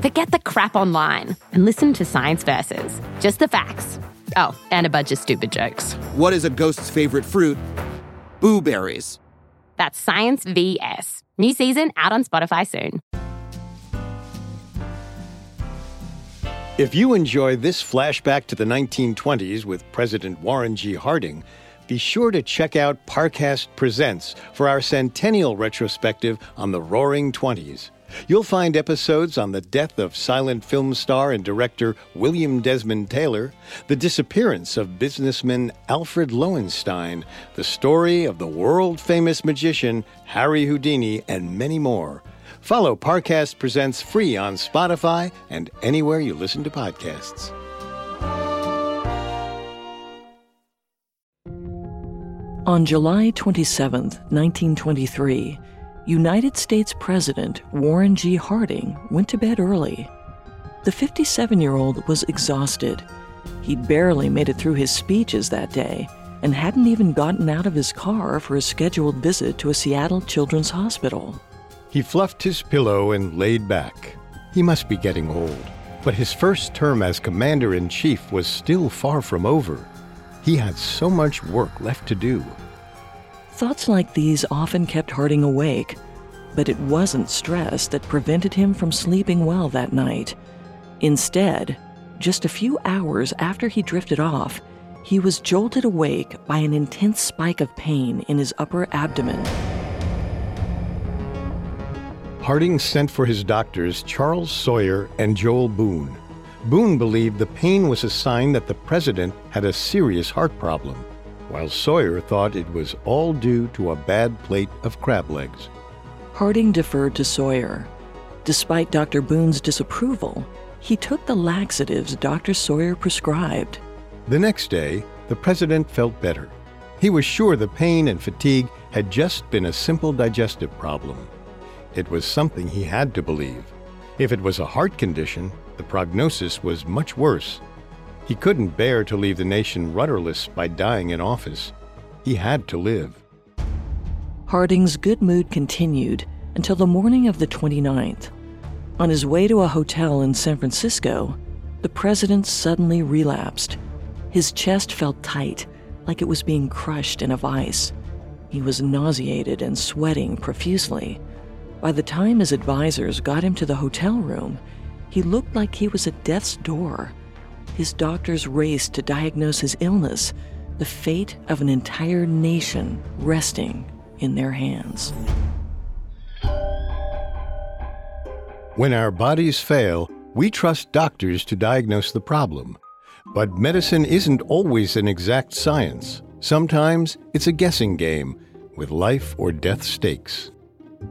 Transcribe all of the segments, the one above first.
Forget the crap online and listen to Science Versus. Just the facts. Oh, and a bunch of stupid jokes. What is a ghost's favorite fruit? Blueberries. That's Science VS. New season out on Spotify soon. If you enjoy this flashback to the 1920s with President Warren G. Harding, be sure to check out Parcast Presents for our centennial retrospective on the Roaring Twenties. You'll find episodes on the death of silent film star and director William Desmond Taylor, the disappearance of businessman Alfred Loewenstein, the story of the world famous magician Harry Houdini, and many more. Follow Parcast Presents free on Spotify and anywhere you listen to podcasts. On July 27, 1923, United States President Warren G. Harding went to bed early. The 57 year old was exhausted. He barely made it through his speeches that day and hadn't even gotten out of his car for a scheduled visit to a Seattle Children's Hospital. He fluffed his pillow and laid back. He must be getting old, but his first term as Commander in Chief was still far from over. He had so much work left to do. Thoughts like these often kept Harding awake, but it wasn't stress that prevented him from sleeping well that night. Instead, just a few hours after he drifted off, he was jolted awake by an intense spike of pain in his upper abdomen. Harding sent for his doctors, Charles Sawyer and Joel Boone. Boone believed the pain was a sign that the president had a serious heart problem while Sawyer thought it was all due to a bad plate of crab legs. Harding deferred to Sawyer. Despite Dr. Boone's disapproval, he took the laxatives Dr. Sawyer prescribed. The next day, the president felt better. He was sure the pain and fatigue had just been a simple digestive problem. It was something he had to believe. If it was a heart condition, the prognosis was much worse he couldn't bear to leave the nation rudderless by dying in office. He had to live. Harding's good mood continued until the morning of the 29th. On his way to a hotel in San Francisco, the president suddenly relapsed. His chest felt tight, like it was being crushed in a vice. He was nauseated and sweating profusely. By the time his advisors got him to the hotel room, he looked like he was at death's door his doctors raced to diagnose his illness, the fate of an entire nation resting in their hands. When our bodies fail, we trust doctors to diagnose the problem. But medicine isn't always an exact science. Sometimes it's a guessing game with life or death stakes.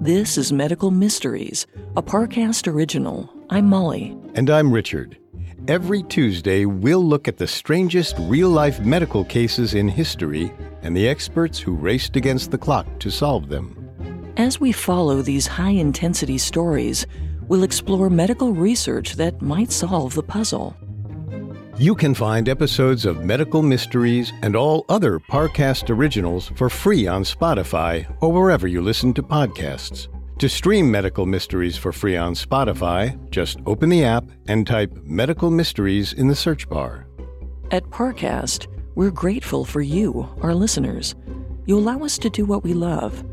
This is Medical Mysteries, a Parcast original. I'm Molly. And I'm Richard. Every Tuesday, we'll look at the strangest real life medical cases in history and the experts who raced against the clock to solve them. As we follow these high intensity stories, we'll explore medical research that might solve the puzzle. You can find episodes of Medical Mysteries and all other Parcast originals for free on Spotify or wherever you listen to podcasts. To stream Medical Mysteries for free on Spotify, just open the app and type Medical Mysteries in the search bar. At Parcast, we're grateful for you, our listeners. You allow us to do what we love.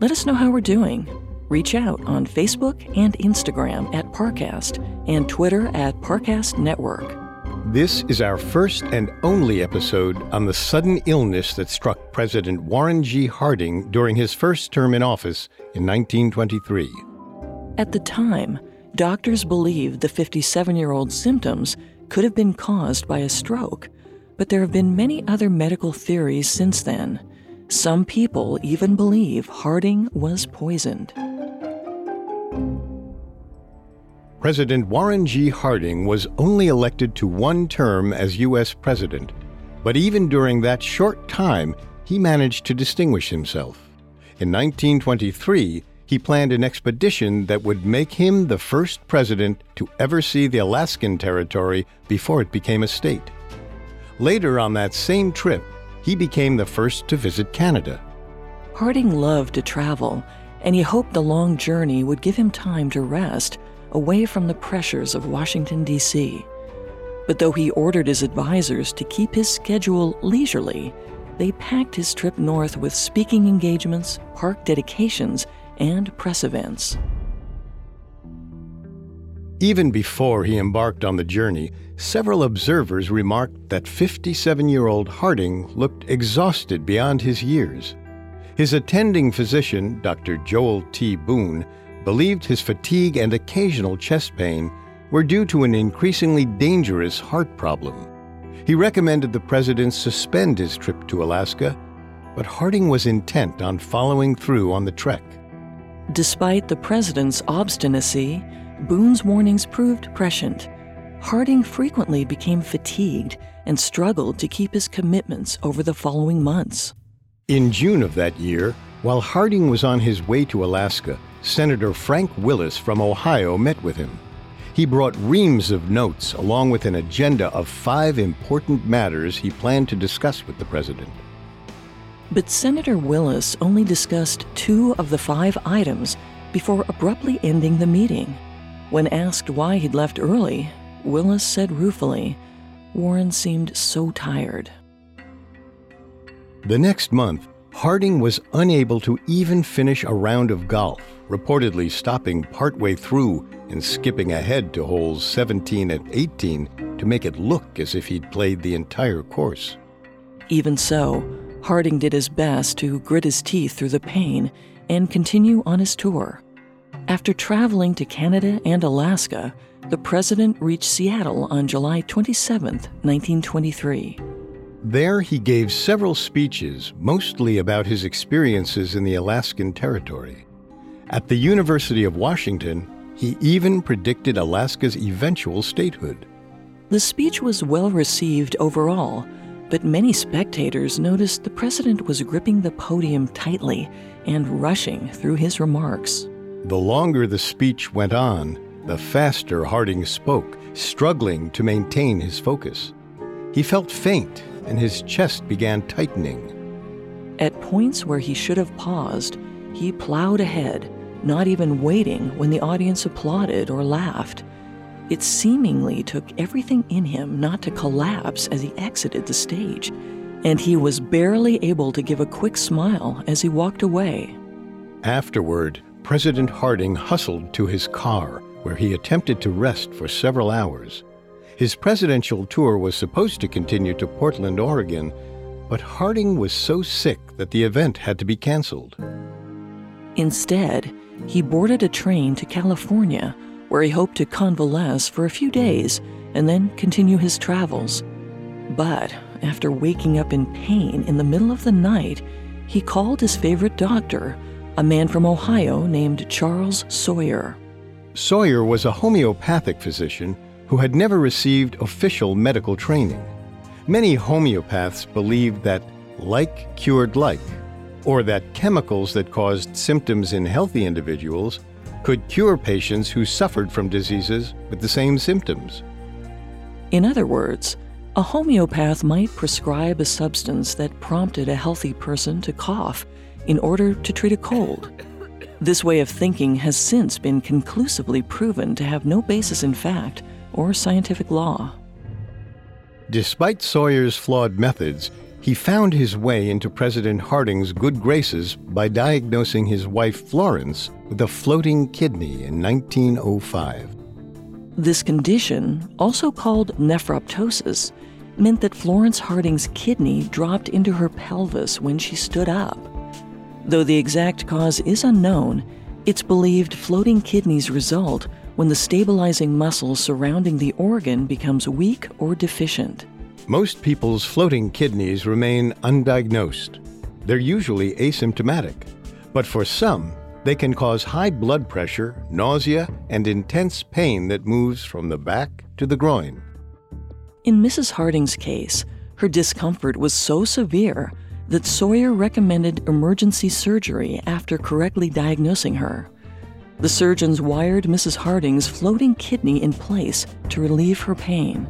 Let us know how we're doing. Reach out on Facebook and Instagram at Parcast and Twitter at Parcast Network. This is our first and only episode on the sudden illness that struck President Warren G. Harding during his first term in office in 1923. At the time, doctors believed the 57 year old's symptoms could have been caused by a stroke, but there have been many other medical theories since then. Some people even believe Harding was poisoned. President Warren G. Harding was only elected to one term as U.S. President, but even during that short time, he managed to distinguish himself. In 1923, he planned an expedition that would make him the first president to ever see the Alaskan Territory before it became a state. Later on that same trip, he became the first to visit Canada. Harding loved to travel, and he hoped the long journey would give him time to rest away from the pressures of Washington, D.C. But though he ordered his advisors to keep his schedule leisurely, they packed his trip north with speaking engagements, park dedications, and press events. Even before he embarked on the journey, several observers remarked that 57 year old Harding looked exhausted beyond his years. His attending physician, Dr. Joel T. Boone, believed his fatigue and occasional chest pain were due to an increasingly dangerous heart problem. He recommended the president suspend his trip to Alaska, but Harding was intent on following through on the trek. Despite the president's obstinacy, Boone's warnings proved prescient. Harding frequently became fatigued and struggled to keep his commitments over the following months. In June of that year, while Harding was on his way to Alaska, Senator Frank Willis from Ohio met with him. He brought reams of notes along with an agenda of five important matters he planned to discuss with the president. But Senator Willis only discussed two of the five items before abruptly ending the meeting. When asked why he'd left early, Willis said ruefully, Warren seemed so tired. The next month, Harding was unable to even finish a round of golf, reportedly stopping partway through and skipping ahead to holes 17 and 18 to make it look as if he'd played the entire course. Even so, Harding did his best to grit his teeth through the pain and continue on his tour. After traveling to Canada and Alaska, the president reached Seattle on July 27, 1923. There, he gave several speeches, mostly about his experiences in the Alaskan Territory. At the University of Washington, he even predicted Alaska's eventual statehood. The speech was well received overall, but many spectators noticed the president was gripping the podium tightly and rushing through his remarks. The longer the speech went on, the faster Harding spoke, struggling to maintain his focus. He felt faint and his chest began tightening. At points where he should have paused, he plowed ahead, not even waiting when the audience applauded or laughed. It seemingly took everything in him not to collapse as he exited the stage, and he was barely able to give a quick smile as he walked away. Afterward, President Harding hustled to his car, where he attempted to rest for several hours. His presidential tour was supposed to continue to Portland, Oregon, but Harding was so sick that the event had to be canceled. Instead, he boarded a train to California where he hoped to convalesce for a few days and then continue his travels. But after waking up in pain in the middle of the night, he called his favorite doctor, a man from Ohio named Charles Sawyer. Sawyer was a homeopathic physician who had never received official medical training. Many homeopaths believed that like cured like, or that chemicals that caused symptoms in healthy individuals could cure patients who suffered from diseases with the same symptoms. In other words, a homeopath might prescribe a substance that prompted a healthy person to cough in order to treat a cold. This way of thinking has since been conclusively proven to have no basis in fact or scientific law. Despite Sawyer's flawed methods, he found his way into President Harding's good graces by diagnosing his wife Florence with a floating kidney in 1905. This condition, also called nephroptosis, meant that Florence Harding's kidney dropped into her pelvis when she stood up. Though the exact cause is unknown, It's believed floating kidneys result when the stabilizing muscle surrounding the organ becomes weak or deficient. Most people's floating kidneys remain undiagnosed. They're usually asymptomatic, but for some, they can cause high blood pressure, nausea, and intense pain that moves from the back to the groin. In Mrs. Harding's case, her discomfort was so severe that Sawyer recommended emergency surgery after correctly diagnosing her. The surgeons wired Mrs. Harding's floating kidney in place to relieve her pain.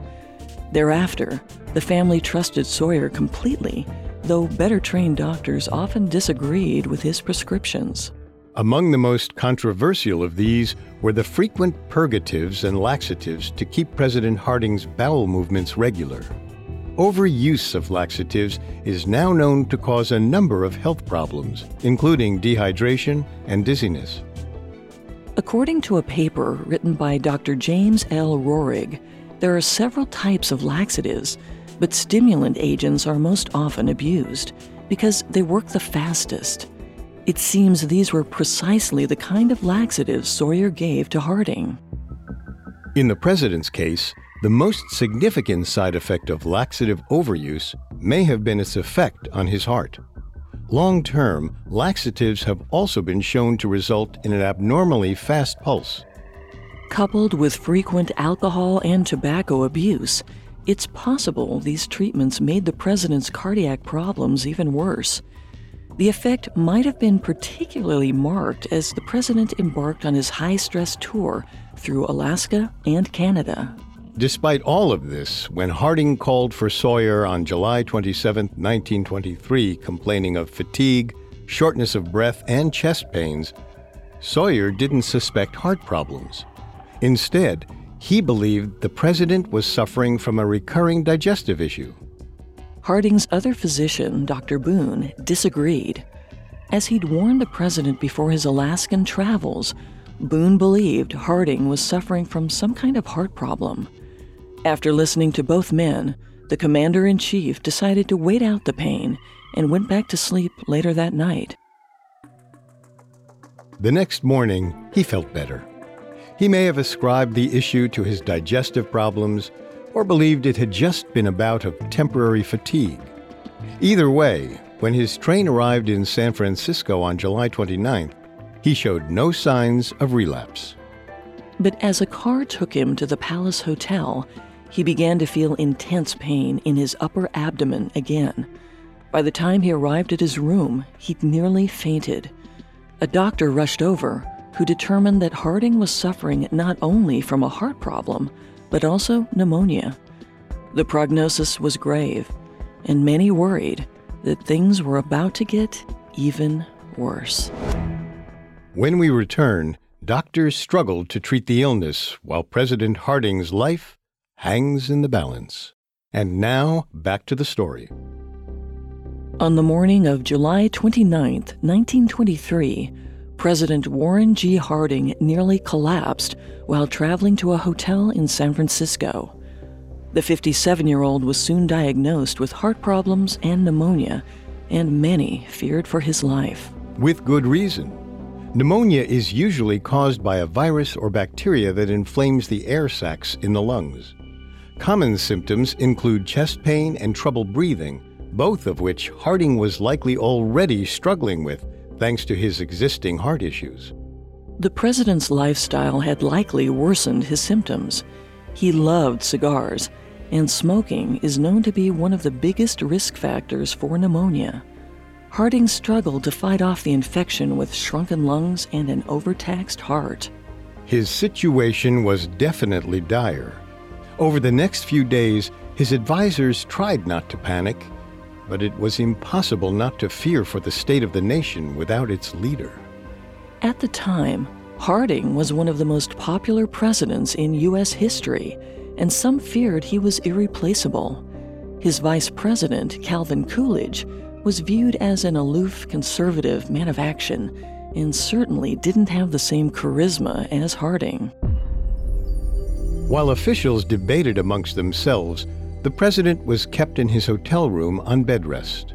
Thereafter, the family trusted Sawyer completely, though better trained doctors often disagreed with his prescriptions. Among the most controversial of these were the frequent purgatives and laxatives to keep President Harding's bowel movements regular. Overuse of laxatives is now known to cause a number of health problems, including dehydration and dizziness. According to a paper written by Dr. James L. Roerig, there are several types of laxatives, but stimulant agents are most often abused because they work the fastest. It seems these were precisely the kind of laxatives Sawyer gave to Harding. In the president's case, the most significant side effect of laxative overuse may have been its effect on his heart. Long term, laxatives have also been shown to result in an abnormally fast pulse. Coupled with frequent alcohol and tobacco abuse, it's possible these treatments made the president's cardiac problems even worse. The effect might have been particularly marked as the president embarked on his high stress tour through Alaska and Canada. Despite all of this, when Harding called for Sawyer on July 27, 1923, complaining of fatigue, shortness of breath, and chest pains, Sawyer didn't suspect heart problems. Instead, he believed the president was suffering from a recurring digestive issue. Harding's other physician, Dr. Boone, disagreed. As he'd warned the president before his Alaskan travels, Boone believed Harding was suffering from some kind of heart problem. After listening to both men, the commander in chief decided to wait out the pain and went back to sleep later that night. The next morning, he felt better. He may have ascribed the issue to his digestive problems or believed it had just been a bout of temporary fatigue. Either way, when his train arrived in San Francisco on July 29th, he showed no signs of relapse. But as a car took him to the Palace Hotel, he began to feel intense pain in his upper abdomen again. By the time he arrived at his room, he'd nearly fainted. A doctor rushed over, who determined that Harding was suffering not only from a heart problem, but also pneumonia. The prognosis was grave, and many worried that things were about to get even worse. When we return, doctors struggled to treat the illness while President Harding's life hangs in the balance. And now, back to the story. On the morning of July 29, 1923, President Warren G. Harding nearly collapsed while traveling to a hotel in San Francisco. The 57 year old was soon diagnosed with heart problems and pneumonia, and many feared for his life. With good reason. Pneumonia is usually caused by a virus or bacteria that inflames the air sacs in the lungs. Common symptoms include chest pain and trouble breathing, both of which Harding was likely already struggling with thanks to his existing heart issues. The president's lifestyle had likely worsened his symptoms. He loved cigars, and smoking is known to be one of the biggest risk factors for pneumonia. Harding struggled to fight off the infection with shrunken lungs and an overtaxed heart. His situation was definitely dire. Over the next few days, his advisors tried not to panic, but it was impossible not to fear for the state of the nation without its leader. At the time, Harding was one of the most popular presidents in U.S. history, and some feared he was irreplaceable. His vice president, Calvin Coolidge, was viewed as an aloof, conservative man of action and certainly didn't have the same charisma as Harding. While officials debated amongst themselves, the president was kept in his hotel room on bed rest.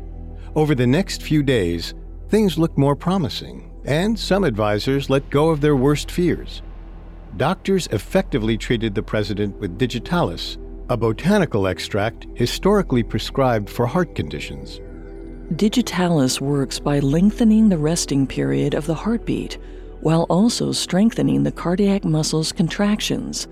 Over the next few days, things looked more promising, and some advisors let go of their worst fears. Doctors effectively treated the president with digitalis, a botanical extract historically prescribed for heart conditions. Digitalis works by lengthening the resting period of the heartbeat while also strengthening the cardiac muscles' contractions.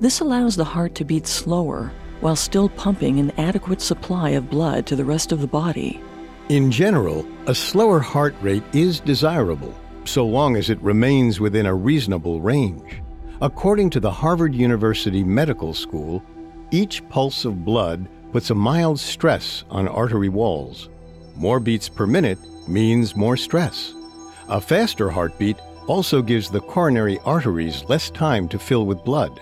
This allows the heart to beat slower while still pumping an adequate supply of blood to the rest of the body. In general, a slower heart rate is desirable, so long as it remains within a reasonable range. According to the Harvard University Medical School, each pulse of blood puts a mild stress on artery walls. More beats per minute means more stress. A faster heartbeat also gives the coronary arteries less time to fill with blood.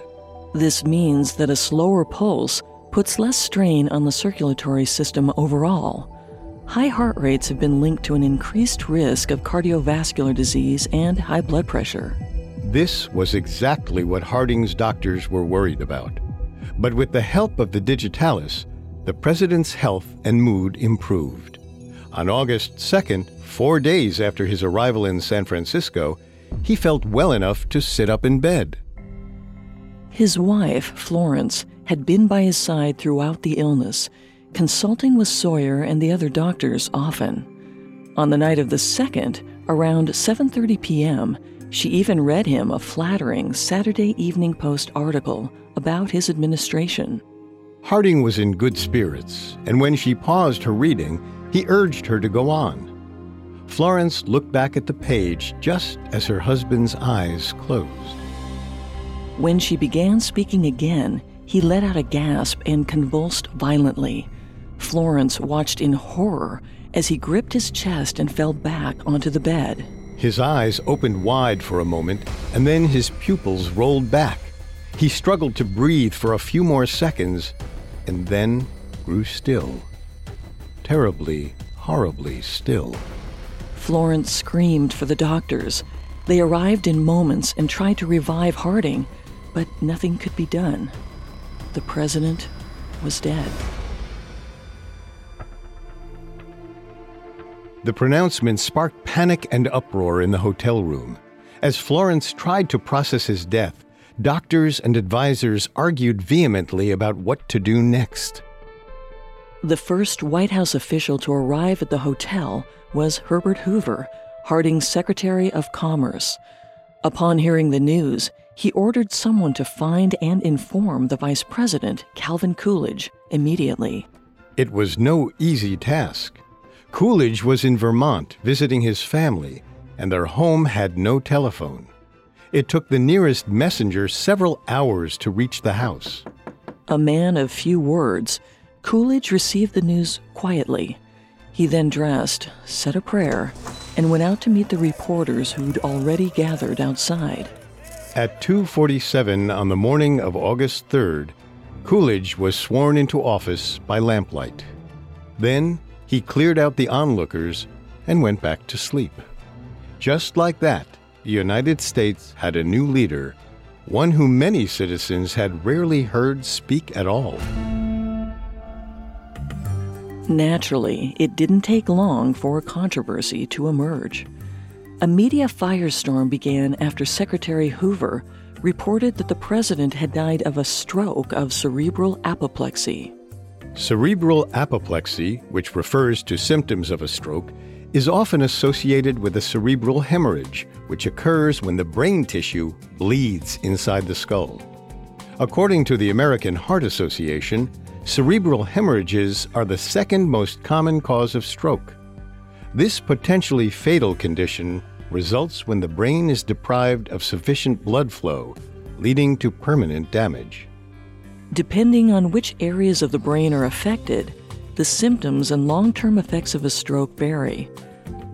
This means that a slower pulse puts less strain on the circulatory system overall. High heart rates have been linked to an increased risk of cardiovascular disease and high blood pressure. This was exactly what Harding's doctors were worried about. But with the help of the digitalis, the president's health and mood improved. On August 2nd, four days after his arrival in San Francisco, he felt well enough to sit up in bed. His wife, Florence, had been by his side throughout the illness, consulting with Sawyer and the other doctors often. On the night of the 2nd, around 7:30 p.m., she even read him a flattering Saturday Evening Post article about his administration. Harding was in good spirits, and when she paused her reading, he urged her to go on. Florence looked back at the page just as her husband's eyes closed. When she began speaking again, he let out a gasp and convulsed violently. Florence watched in horror as he gripped his chest and fell back onto the bed. His eyes opened wide for a moment, and then his pupils rolled back. He struggled to breathe for a few more seconds, and then grew still terribly, horribly still. Florence screamed for the doctors. They arrived in moments and tried to revive Harding, but nothing could be done. The president was dead. The pronouncement sparked panic and uproar in the hotel room. As Florence tried to process his death, doctors and advisors argued vehemently about what to do next. The first White House official to arrive at the hotel was Herbert Hoover, Harding's Secretary of Commerce. Upon hearing the news, he ordered someone to find and inform the Vice President, Calvin Coolidge, immediately. It was no easy task. Coolidge was in Vermont visiting his family, and their home had no telephone. It took the nearest messenger several hours to reach the house. A man of few words, Coolidge received the news quietly. He then dressed, said a prayer, and went out to meet the reporters who'd already gathered outside. At 2:47 on the morning of August 3rd, Coolidge was sworn into office by lamplight. Then he cleared out the onlookers and went back to sleep. Just like that, the United States had a new leader, one whom many citizens had rarely heard speak at all. Naturally, it didn't take long for a controversy to emerge. A media firestorm began after Secretary Hoover reported that the president had died of a stroke of cerebral apoplexy. Cerebral apoplexy, which refers to symptoms of a stroke, is often associated with a cerebral hemorrhage, which occurs when the brain tissue bleeds inside the skull. According to the American Heart Association, cerebral hemorrhages are the second most common cause of stroke. This potentially fatal condition results when the brain is deprived of sufficient blood flow, leading to permanent damage. Depending on which areas of the brain are affected, the symptoms and long term effects of a stroke vary.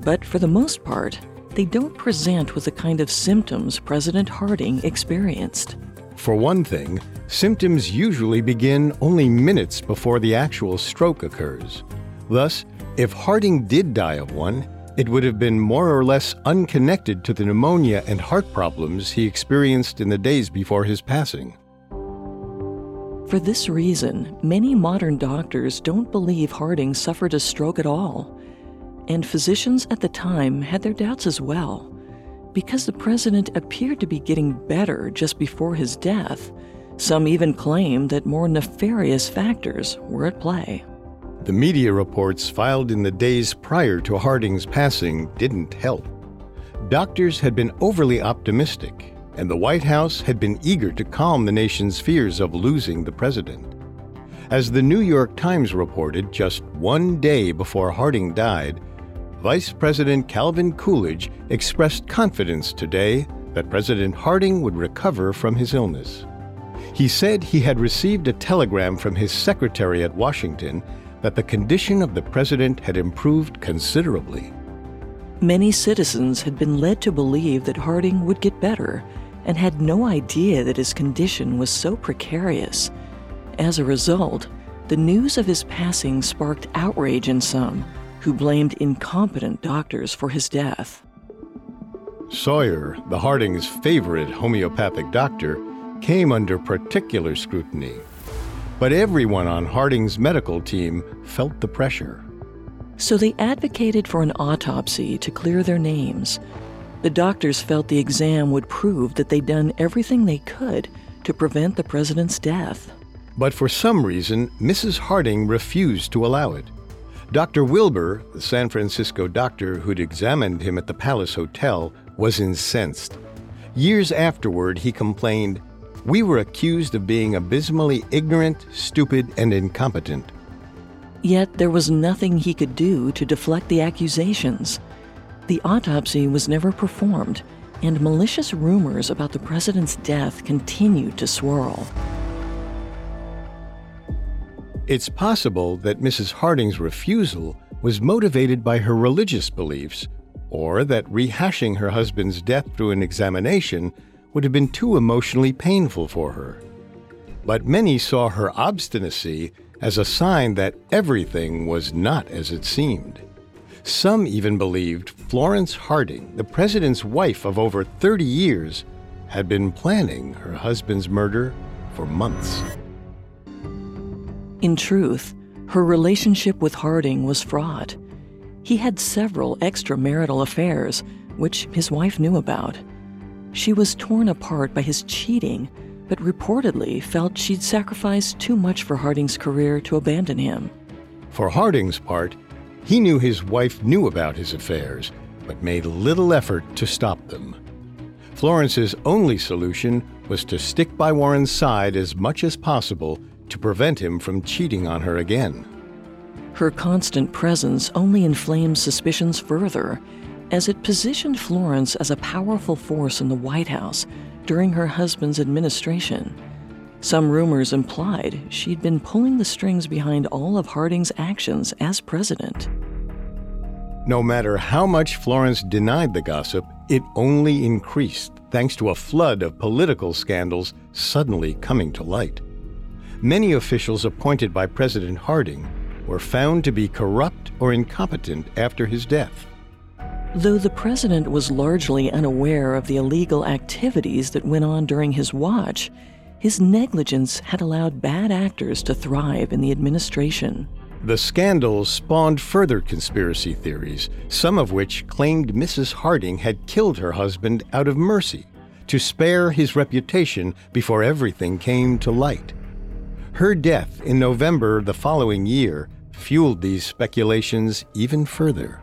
But for the most part, they don't present with the kind of symptoms President Harding experienced. For one thing, symptoms usually begin only minutes before the actual stroke occurs. Thus, if Harding did die of one, it would have been more or less unconnected to the pneumonia and heart problems he experienced in the days before his passing. For this reason, many modern doctors don't believe Harding suffered a stroke at all. and physicians at the time had their doubts as well. Because the president appeared to be getting better just before his death, some even claimed that more nefarious factors were at play. The media reports filed in the days prior to Harding's passing didn't help. Doctors had been overly optimistic, and the White House had been eager to calm the nation's fears of losing the president. As the New York Times reported just one day before Harding died, Vice President Calvin Coolidge expressed confidence today that President Harding would recover from his illness. He said he had received a telegram from his secretary at Washington that the condition of the president had improved considerably. Many citizens had been led to believe that Harding would get better and had no idea that his condition was so precarious. As a result, the news of his passing sparked outrage in some who blamed incompetent doctors for his death. Sawyer, the Harding's favorite homeopathic doctor, came under particular scrutiny. But everyone on Harding's medical team felt the pressure. So they advocated for an autopsy to clear their names. The doctors felt the exam would prove that they'd done everything they could to prevent the president's death. But for some reason, Mrs. Harding refused to allow it. Dr. Wilbur, the San Francisco doctor who'd examined him at the Palace Hotel, was incensed. Years afterward, he complained, We were accused of being abysmally ignorant, stupid, and incompetent. Yet there was nothing he could do to deflect the accusations. The autopsy was never performed, and malicious rumors about the president's death continued to swirl. It's possible that Mrs. Harding's refusal was motivated by her religious beliefs, or that rehashing her husband's death through an examination would have been too emotionally painful for her. But many saw her obstinacy as a sign that everything was not as it seemed. Some even believed Florence Harding, the president's wife of over 30 years, had been planning her husband's murder for months. In truth, her relationship with Harding was fraught. He had several extramarital affairs, which his wife knew about. She was torn apart by his cheating, but reportedly felt she'd sacrificed too much for Harding's career to abandon him. For Harding's part, he knew his wife knew about his affairs, but made little effort to stop them. Florence's only solution was to stick by Warren's side as much as possible to prevent him from cheating on her again. Her constant presence only inflamed suspicions further, as it positioned Florence as a powerful force in the White House during her husband's administration. Some rumors implied she'd been pulling the strings behind all of Harding's actions as president. No matter how much Florence denied the gossip, it only increased thanks to a flood of political scandals suddenly coming to light many officials appointed by President Harding were found to be corrupt or incompetent after his death. Though the president was largely unaware of the illegal activities that went on during his watch, his negligence had allowed bad actors to thrive in the administration. The scandals spawned further conspiracy theories, some of which claimed Mrs. Harding had killed her husband out of mercy, to spare his reputation before everything came to light. Her death in November the following year fueled these speculations even further.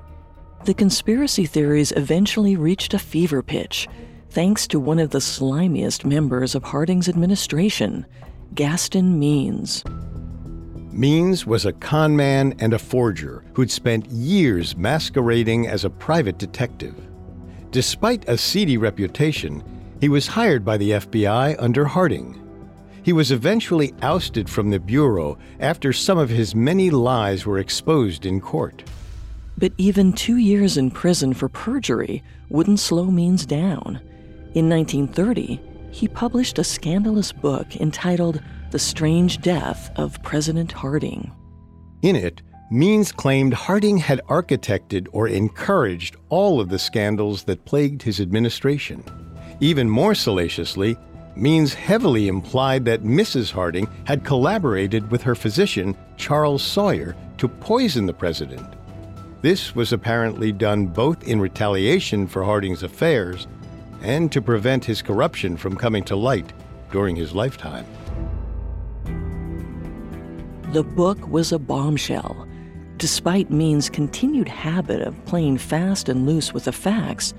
The conspiracy theories eventually reached a fever pitch thanks to one of the slimiest members of Harding's administration, Gaston Means. Means was a con man and a forger who'd spent years masquerading as a private detective. Despite a seedy reputation, he was hired by the FBI under Harding. He was eventually ousted from the Bureau after some of his many lies were exposed in court. But even two years in prison for perjury wouldn't slow Means down. In 1930, he published a scandalous book entitled The Strange Death of President Harding. In it, Means claimed Harding had architected or encouraged all of the scandals that plagued his administration. Even more salaciously, Means heavily implied that Mrs. Harding had collaborated with her physician, Charles Sawyer, to poison the president. This was apparently done both in retaliation for Harding's affairs and to prevent his corruption from coming to light during his lifetime. The book was a bombshell. Despite Means' continued habit of playing fast and loose with the facts,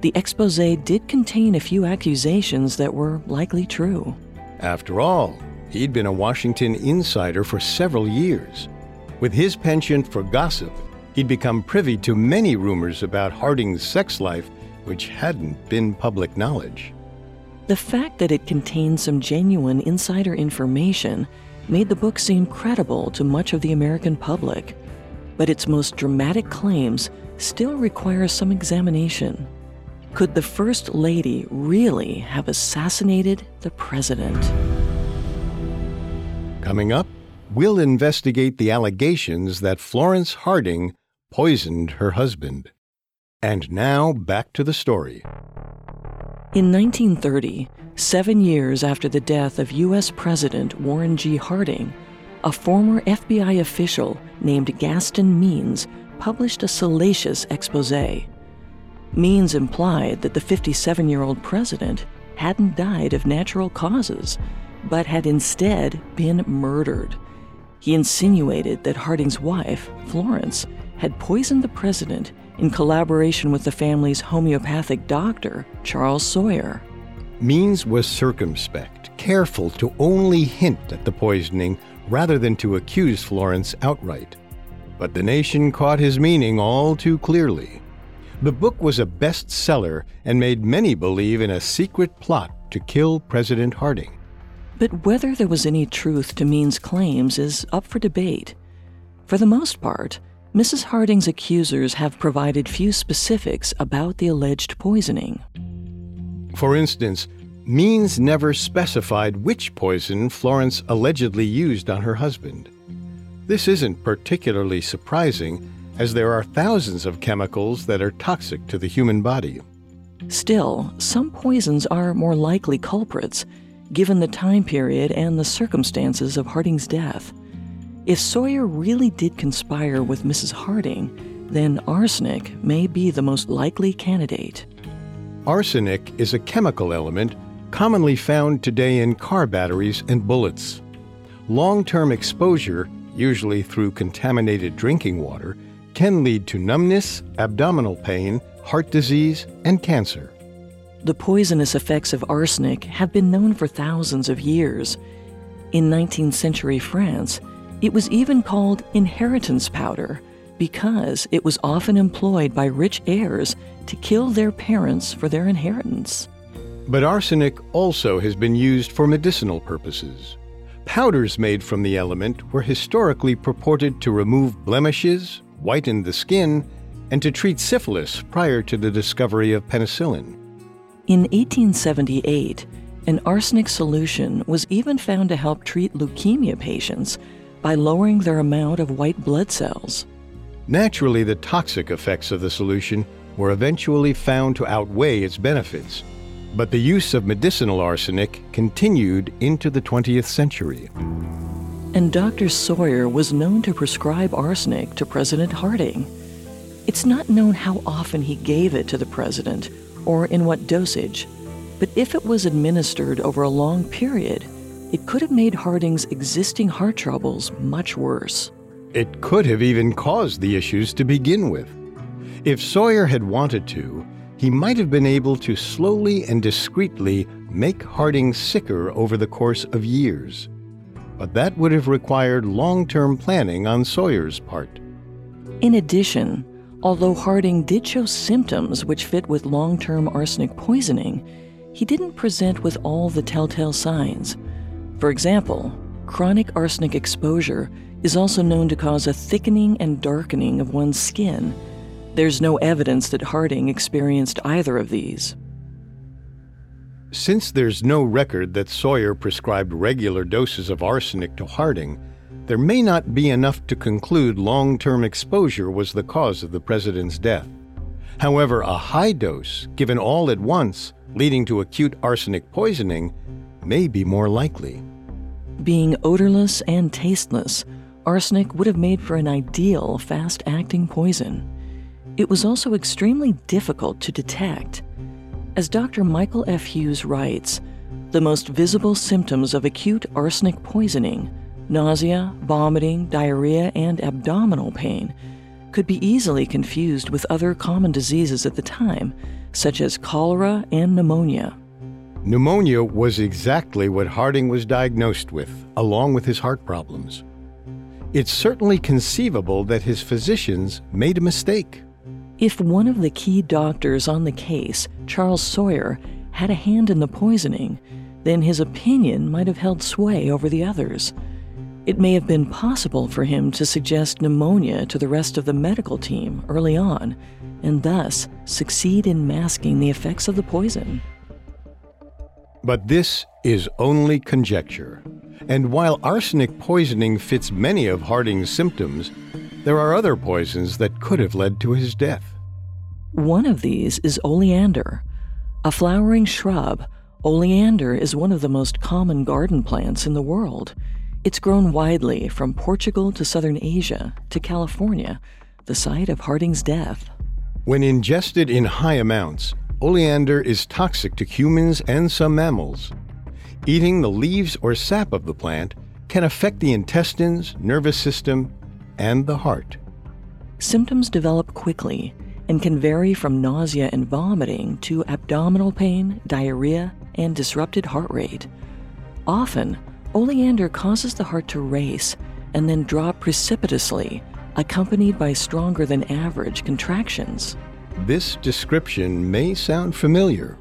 the expose did contain a few accusations that were likely true. After all, he'd been a Washington insider for several years. With his penchant for gossip, he'd become privy to many rumors about Harding's sex life which hadn't been public knowledge. The fact that it contained some genuine insider information made the book seem credible to much of the American public, but its most dramatic claims still require some examination. Could the First Lady really have assassinated the President? Coming up, we'll investigate the allegations that Florence Harding poisoned her husband. And now back to the story. In 1930, seven years after the death of U.S. President Warren G. Harding, a former FBI official named Gaston Means published a salacious expose. Means implied that the 57 year old president hadn't died of natural causes, but had instead been murdered. He insinuated that Harding's wife, Florence, had poisoned the president in collaboration with the family's homeopathic doctor, Charles Sawyer. Means was circumspect, careful to only hint at the poisoning rather than to accuse Florence outright. But the nation caught his meaning all too clearly. The book was a bestseller and made many believe in a secret plot to kill President Harding. But whether there was any truth to Means' claims is up for debate. For the most part, Mrs. Harding's accusers have provided few specifics about the alleged poisoning. For instance, Means never specified which poison Florence allegedly used on her husband. This isn't particularly surprising as there are thousands of chemicals that are toxic to the human body. Still, some poisons are more likely culprits, given the time period and the circumstances of Harding's death. If Sawyer really did conspire with Mrs. Harding, then arsenic may be the most likely candidate. Arsenic is a chemical element commonly found today in car batteries and bullets. Long term exposure, usually through contaminated drinking water, can lead to numbness, abdominal pain, heart disease, and cancer. The poisonous effects of arsenic have been known for thousands of years. In 19th century France, it was even called inheritance powder because it was often employed by rich heirs to kill their parents for their inheritance. But arsenic also has been used for medicinal purposes. Powders made from the element were historically purported to remove blemishes, whiten the skin, and to treat syphilis prior to the discovery of penicillin. In 1878, an arsenic solution was even found to help treat leukemia patients by lowering their amount of white blood cells. Naturally, the toxic effects of the solution were eventually found to outweigh its benefits, but the use of medicinal arsenic continued into the 20th century. And Dr. Sawyer was known to prescribe arsenic to President Harding. It's not known how often he gave it to the president or in what dosage, but if it was administered over a long period, it could have made Harding's existing heart troubles much worse. It could have even caused the issues to begin with. If Sawyer had wanted to, he might have been able to slowly and discreetly make Harding sicker over the course of years. But that would have required long term planning on Sawyer's part. In addition, although Harding did show symptoms which fit with long term arsenic poisoning, he didn't present with all the telltale signs. For example, chronic arsenic exposure is also known to cause a thickening and darkening of one's skin. There's no evidence that Harding experienced either of these. Since there's no record that Sawyer prescribed regular doses of arsenic to Harding, there may not be enough to conclude long term exposure was the cause of the president's death. However, a high dose, given all at once, leading to acute arsenic poisoning, may be more likely. Being odorless and tasteless, arsenic would have made for an ideal fast acting poison. It was also extremely difficult to detect. As Dr. Michael F. Hughes writes, the most visible symptoms of acute arsenic poisoning nausea, vomiting, diarrhea, and abdominal pain could be easily confused with other common diseases at the time, such as cholera and pneumonia. Pneumonia was exactly what Harding was diagnosed with, along with his heart problems. It's certainly conceivable that his physicians made a mistake. If one of the key doctors on the case, Charles Sawyer, had a hand in the poisoning, then his opinion might have held sway over the others. It may have been possible for him to suggest pneumonia to the rest of the medical team early on, and thus succeed in masking the effects of the poison. But this is only conjecture. And while arsenic poisoning fits many of Harding's symptoms, there are other poisons that could have led to his death. One of these is oleander. A flowering shrub, oleander is one of the most common garden plants in the world. It's grown widely from Portugal to southern Asia to California, the site of Harding's death. When ingested in high amounts, oleander is toxic to humans and some mammals. Eating the leaves or sap of the plant can affect the intestines, nervous system, and the heart. Symptoms develop quickly and can vary from nausea and vomiting to abdominal pain, diarrhea, and disrupted heart rate. Often, Oleander causes the heart to race and then drop precipitously, accompanied by stronger than average contractions. This description may sound familiar.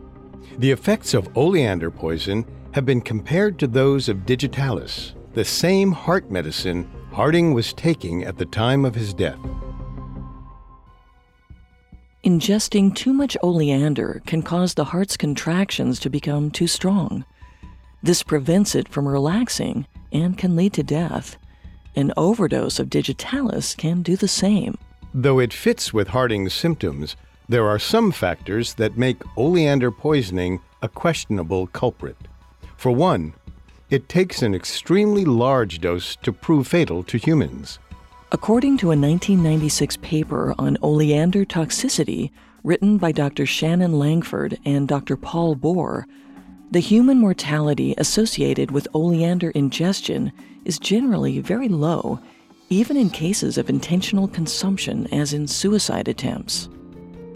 The effects of oleander poison have been compared to those of digitalis, the same heart medicine Harding was taking at the time of his death. Ingesting too much oleander can cause the heart's contractions to become too strong. This prevents it from relaxing and can lead to death. An overdose of digitalis can do the same. Though it fits with Harding's symptoms, there are some factors that make oleander poisoning a questionable culprit. For one, it takes an extremely large dose to prove fatal to humans. According to a 1996 paper on oleander toxicity written by Dr. Shannon Langford and Dr. Paul Boor, the human mortality associated with oleander ingestion is generally very low, even in cases of intentional consumption, as in suicide attempts.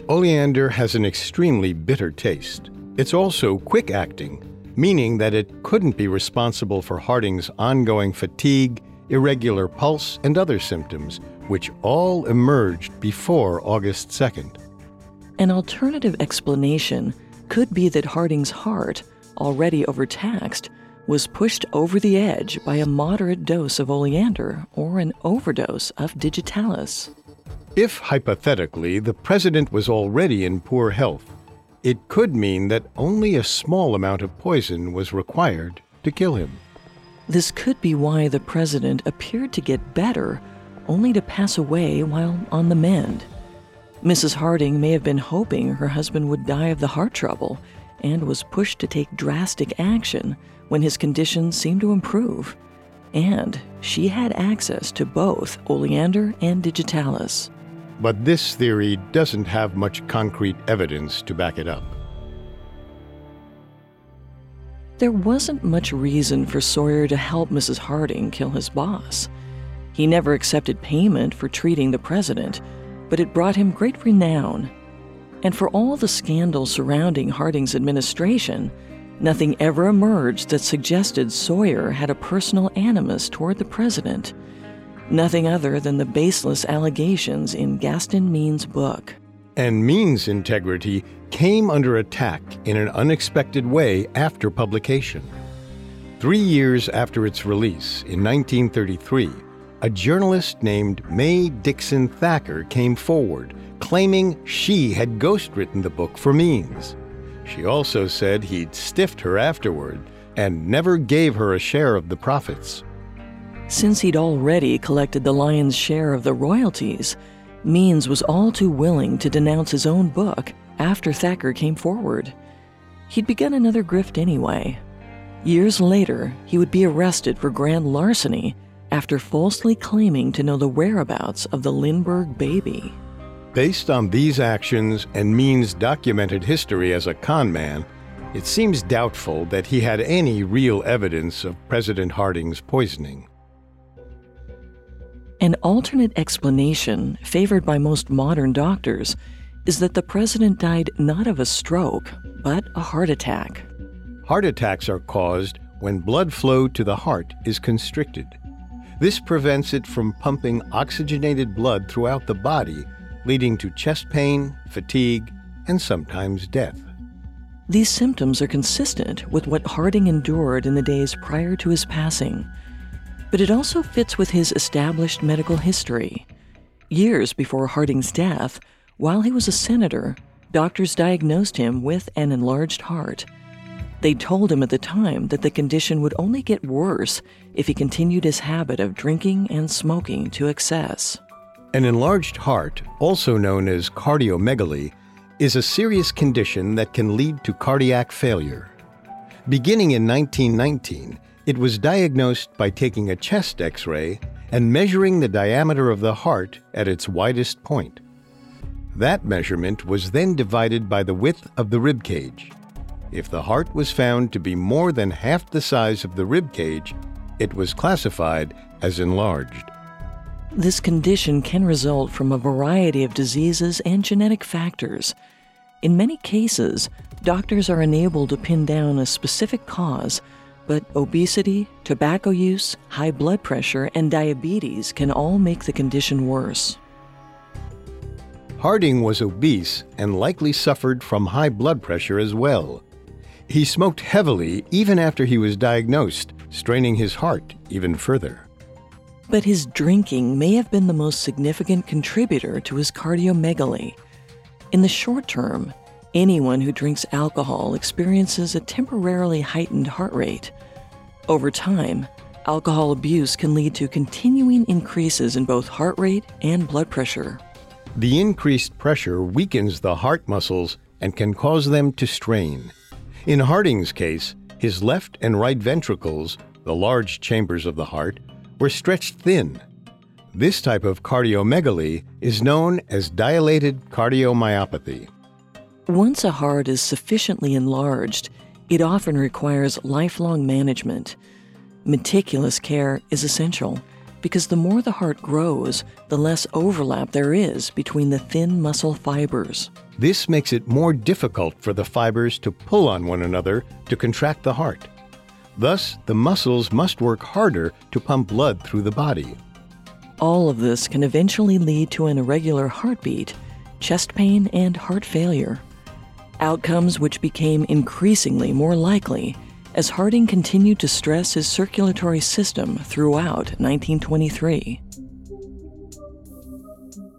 Oleander has an extremely bitter taste. It's also quick acting, meaning that it couldn't be responsible for Harding's ongoing fatigue, irregular pulse, and other symptoms, which all emerged before August 2nd. An alternative explanation could be that Harding's heart already overtaxed, was pushed over the edge by a moderate dose of oleander or an overdose of digitalis. If, hypothetically, the president was already in poor health, it could mean that only a small amount of poison was required to kill him. This could be why the president appeared to get better, only to pass away while on the mend. Mrs. Harding may have been hoping her husband would die of the heart trouble and was pushed to take drastic action when his condition seemed to improve. And she had access to both oleander and digitalis. But this theory doesn't have much concrete evidence to back it up. There wasn't much reason for Sawyer to help Mrs. Harding kill his boss. He never accepted payment for treating the president, but it brought him great renown and for all the scandal surrounding Harding's administration, nothing ever emerged that suggested Sawyer had a personal animus toward the president. Nothing other than the baseless allegations in Gaston Means' book. And Means' integrity came under attack in an unexpected way after publication. Three years after its release, in 1933, a journalist named May Dixon Thacker came forward claiming she had ghostwritten the book for Means. She also said he'd stiffed her afterward and never gave her a share of the profits. Since he'd already collected the lion's share of the royalties, Means was all too willing to denounce his own book after Thacker came forward. He'd begun another grift anyway. Years later, he would be arrested for grand larceny after falsely claiming to know the whereabouts of the Lindbergh baby. Based on these actions and Means' documented history as a con man, it seems doubtful that he had any real evidence of President Harding's poisoning. An alternate explanation, favored by most modern doctors, is that the president died not of a stroke, but a heart attack. Heart attacks are caused when blood flow to the heart is constricted. This prevents it from pumping oxygenated blood throughout the body, leading to chest pain, fatigue, and sometimes death. These symptoms are consistent with what Harding endured in the days prior to his passing, but it also fits with his established medical history. Years before Harding's death, while he was a senator, doctors diagnosed him with an enlarged heart they told him at the time that the condition would only get worse if he continued his habit of drinking and smoking to excess. An enlarged heart, also known as cardiomegaly, is a serious condition that can lead to cardiac failure. Beginning in 1919, it was diagnosed by taking a chest x ray and measuring the diameter of the heart at its widest point. That measurement was then divided by the width of the rib cage. If the heart was found to be more than half the size of the rib cage, it was classified as enlarged. This condition can result from a variety of diseases and genetic factors. In many cases, doctors are unable to pin down a specific cause, but obesity, tobacco use, high blood pressure, and diabetes can all make the condition worse. Harding was obese and likely suffered from high blood pressure as well. He smoked heavily even after he was diagnosed, straining his heart even further. But his drinking may have been the most significant contributor to his cardiomegaly. In the short term, anyone who drinks alcohol experiences a temporarily heightened heart rate. Over time, alcohol abuse can lead to continuing increases in both heart rate and blood pressure. The increased pressure weakens the heart muscles and can cause them to strain. In Harding's case, his left and right ventricles, the large chambers of the heart, were stretched thin. This type of cardiomegaly is known as dilated cardiomyopathy. Once a heart is sufficiently enlarged, it often requires lifelong management. Meticulous care is essential because the more the heart grows, the less overlap there is between the thin muscle fibers. This makes it more difficult for the fibers to pull on one another to contract the heart. Thus, the muscles must work harder to pump blood through the body. All of this can eventually lead to an irregular heartbeat, chest pain, and heart failure. Outcomes which became increasingly more likely as Harding continued to stress his circulatory system throughout 1923.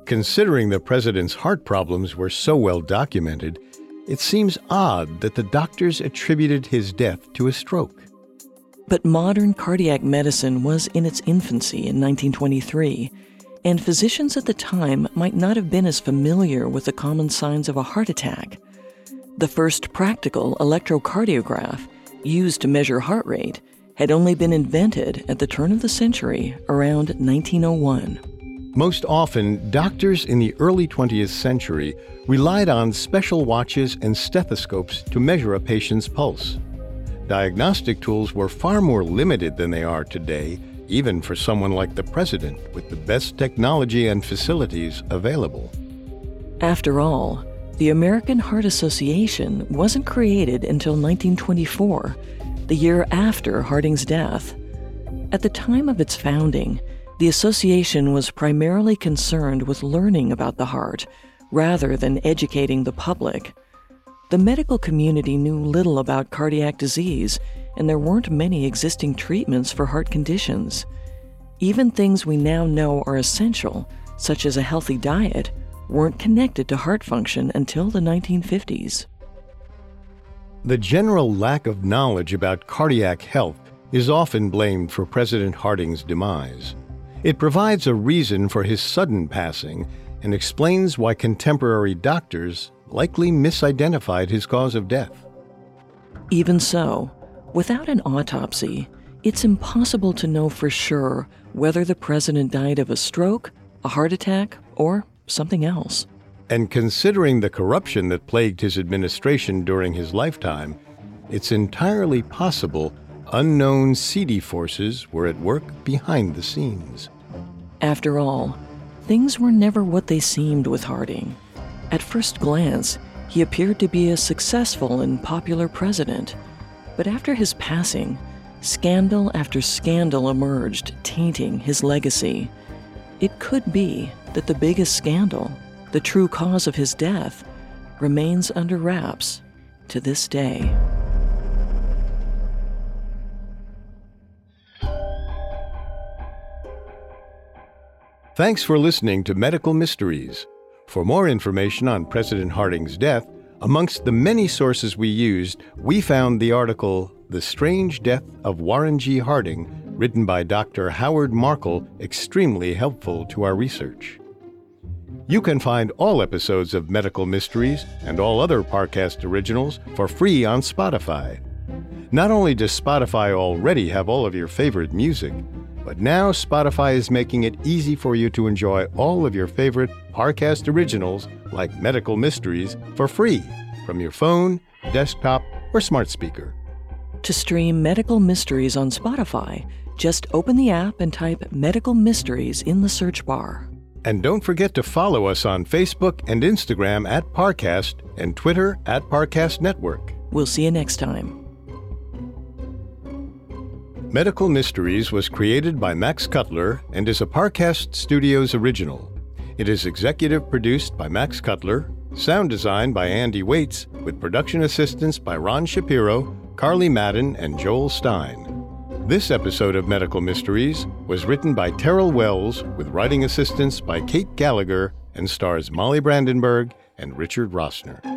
Considering the president's heart problems were so well documented, it seems odd that the doctors attributed his death to a stroke. But modern cardiac medicine was in its infancy in 1923, and physicians at the time might not have been as familiar with the common signs of a heart attack. The first practical electrocardiograph, used to measure heart rate, had only been invented at the turn of the century, around 1901. Most often, doctors in the early 20th century relied on special watches and stethoscopes to measure a patient's pulse. Diagnostic tools were far more limited than they are today, even for someone like the president with the best technology and facilities available. After all, the American Heart Association wasn't created until 1924, the year after Harding's death. At the time of its founding, the association was primarily concerned with learning about the heart rather than educating the public. The medical community knew little about cardiac disease, and there weren't many existing treatments for heart conditions. Even things we now know are essential, such as a healthy diet, weren't connected to heart function until the 1950s. The general lack of knowledge about cardiac health is often blamed for President Harding's demise. It provides a reason for his sudden passing and explains why contemporary doctors likely misidentified his cause of death. Even so, without an autopsy, it's impossible to know for sure whether the president died of a stroke, a heart attack, or something else. And considering the corruption that plagued his administration during his lifetime, it's entirely possible unknown seedy forces were at work behind the scenes. After all, things were never what they seemed with Harding. At first glance, he appeared to be a successful and popular president. But after his passing, scandal after scandal emerged, tainting his legacy. It could be that the biggest scandal, the true cause of his death, remains under wraps to this day. Thanks for listening to Medical Mysteries. For more information on President Harding's death, amongst the many sources we used, we found the article The Strange Death of Warren G. Harding, written by Dr. Howard Markel, extremely helpful to our research. You can find all episodes of Medical Mysteries and all other Parcast originals for free on Spotify. Not only does Spotify already have all of your favorite music, but now Spotify is making it easy for you to enjoy all of your favorite Parcast originals like Medical Mysteries for free from your phone, desktop, or smart speaker. To stream Medical Mysteries on Spotify, just open the app and type Medical Mysteries in the search bar. And don't forget to follow us on Facebook and Instagram at Parcast and Twitter at Parcast Network. We'll see you next time. Medical Mysteries was created by Max Cutler and is a Parcast Studios original. It is executive produced by Max Cutler, sound designed by Andy Waits, with production assistance by Ron Shapiro, Carly Madden, and Joel Stein. This episode of Medical Mysteries was written by Terrell Wells with writing assistance by Kate Gallagher and stars Molly Brandenburg and Richard Rossner.